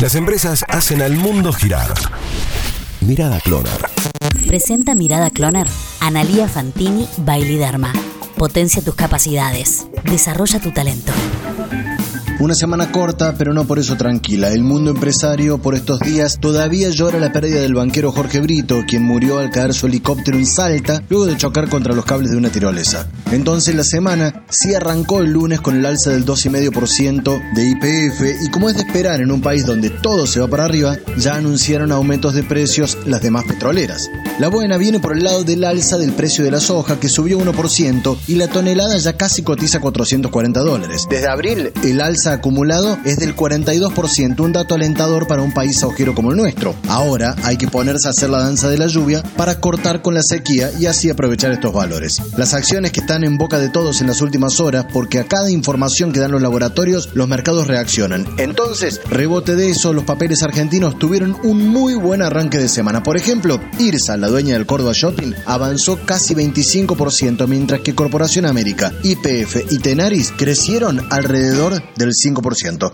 Las empresas hacen al mundo girar. Mirada Cloner. Presenta Mirada Cloner. Analía Fantini Bailiderma. Potencia tus capacidades. Desarrolla tu talento. Una semana corta, pero no por eso tranquila. El mundo empresario por estos días todavía llora la pérdida del banquero Jorge Brito, quien murió al caer su helicóptero en Salta luego de chocar contra los cables de una tirolesa. Entonces la semana sí arrancó el lunes con el alza del 2,5% de IPF y como es de esperar en un país donde todo se va para arriba, ya anunciaron aumentos de precios las demás petroleras. La buena viene por el lado del alza del precio de la soja que subió 1% y la tonelada ya casi cotiza 440 dólares. Desde abril el alza acumulado es del 42%, un dato alentador para un país agujero como el nuestro. Ahora hay que ponerse a hacer la danza de la lluvia para cortar con la sequía y así aprovechar estos valores. Las acciones que están en boca de todos en las últimas horas, porque a cada información que dan los laboratorios, los mercados reaccionan. Entonces, rebote de eso, los papeles argentinos tuvieron un muy buen arranque de semana. Por ejemplo, IRSA, la dueña del Córdoba Shopping, avanzó casi 25%, mientras que Corporación América, IPF y Tenaris crecieron alrededor del 5%.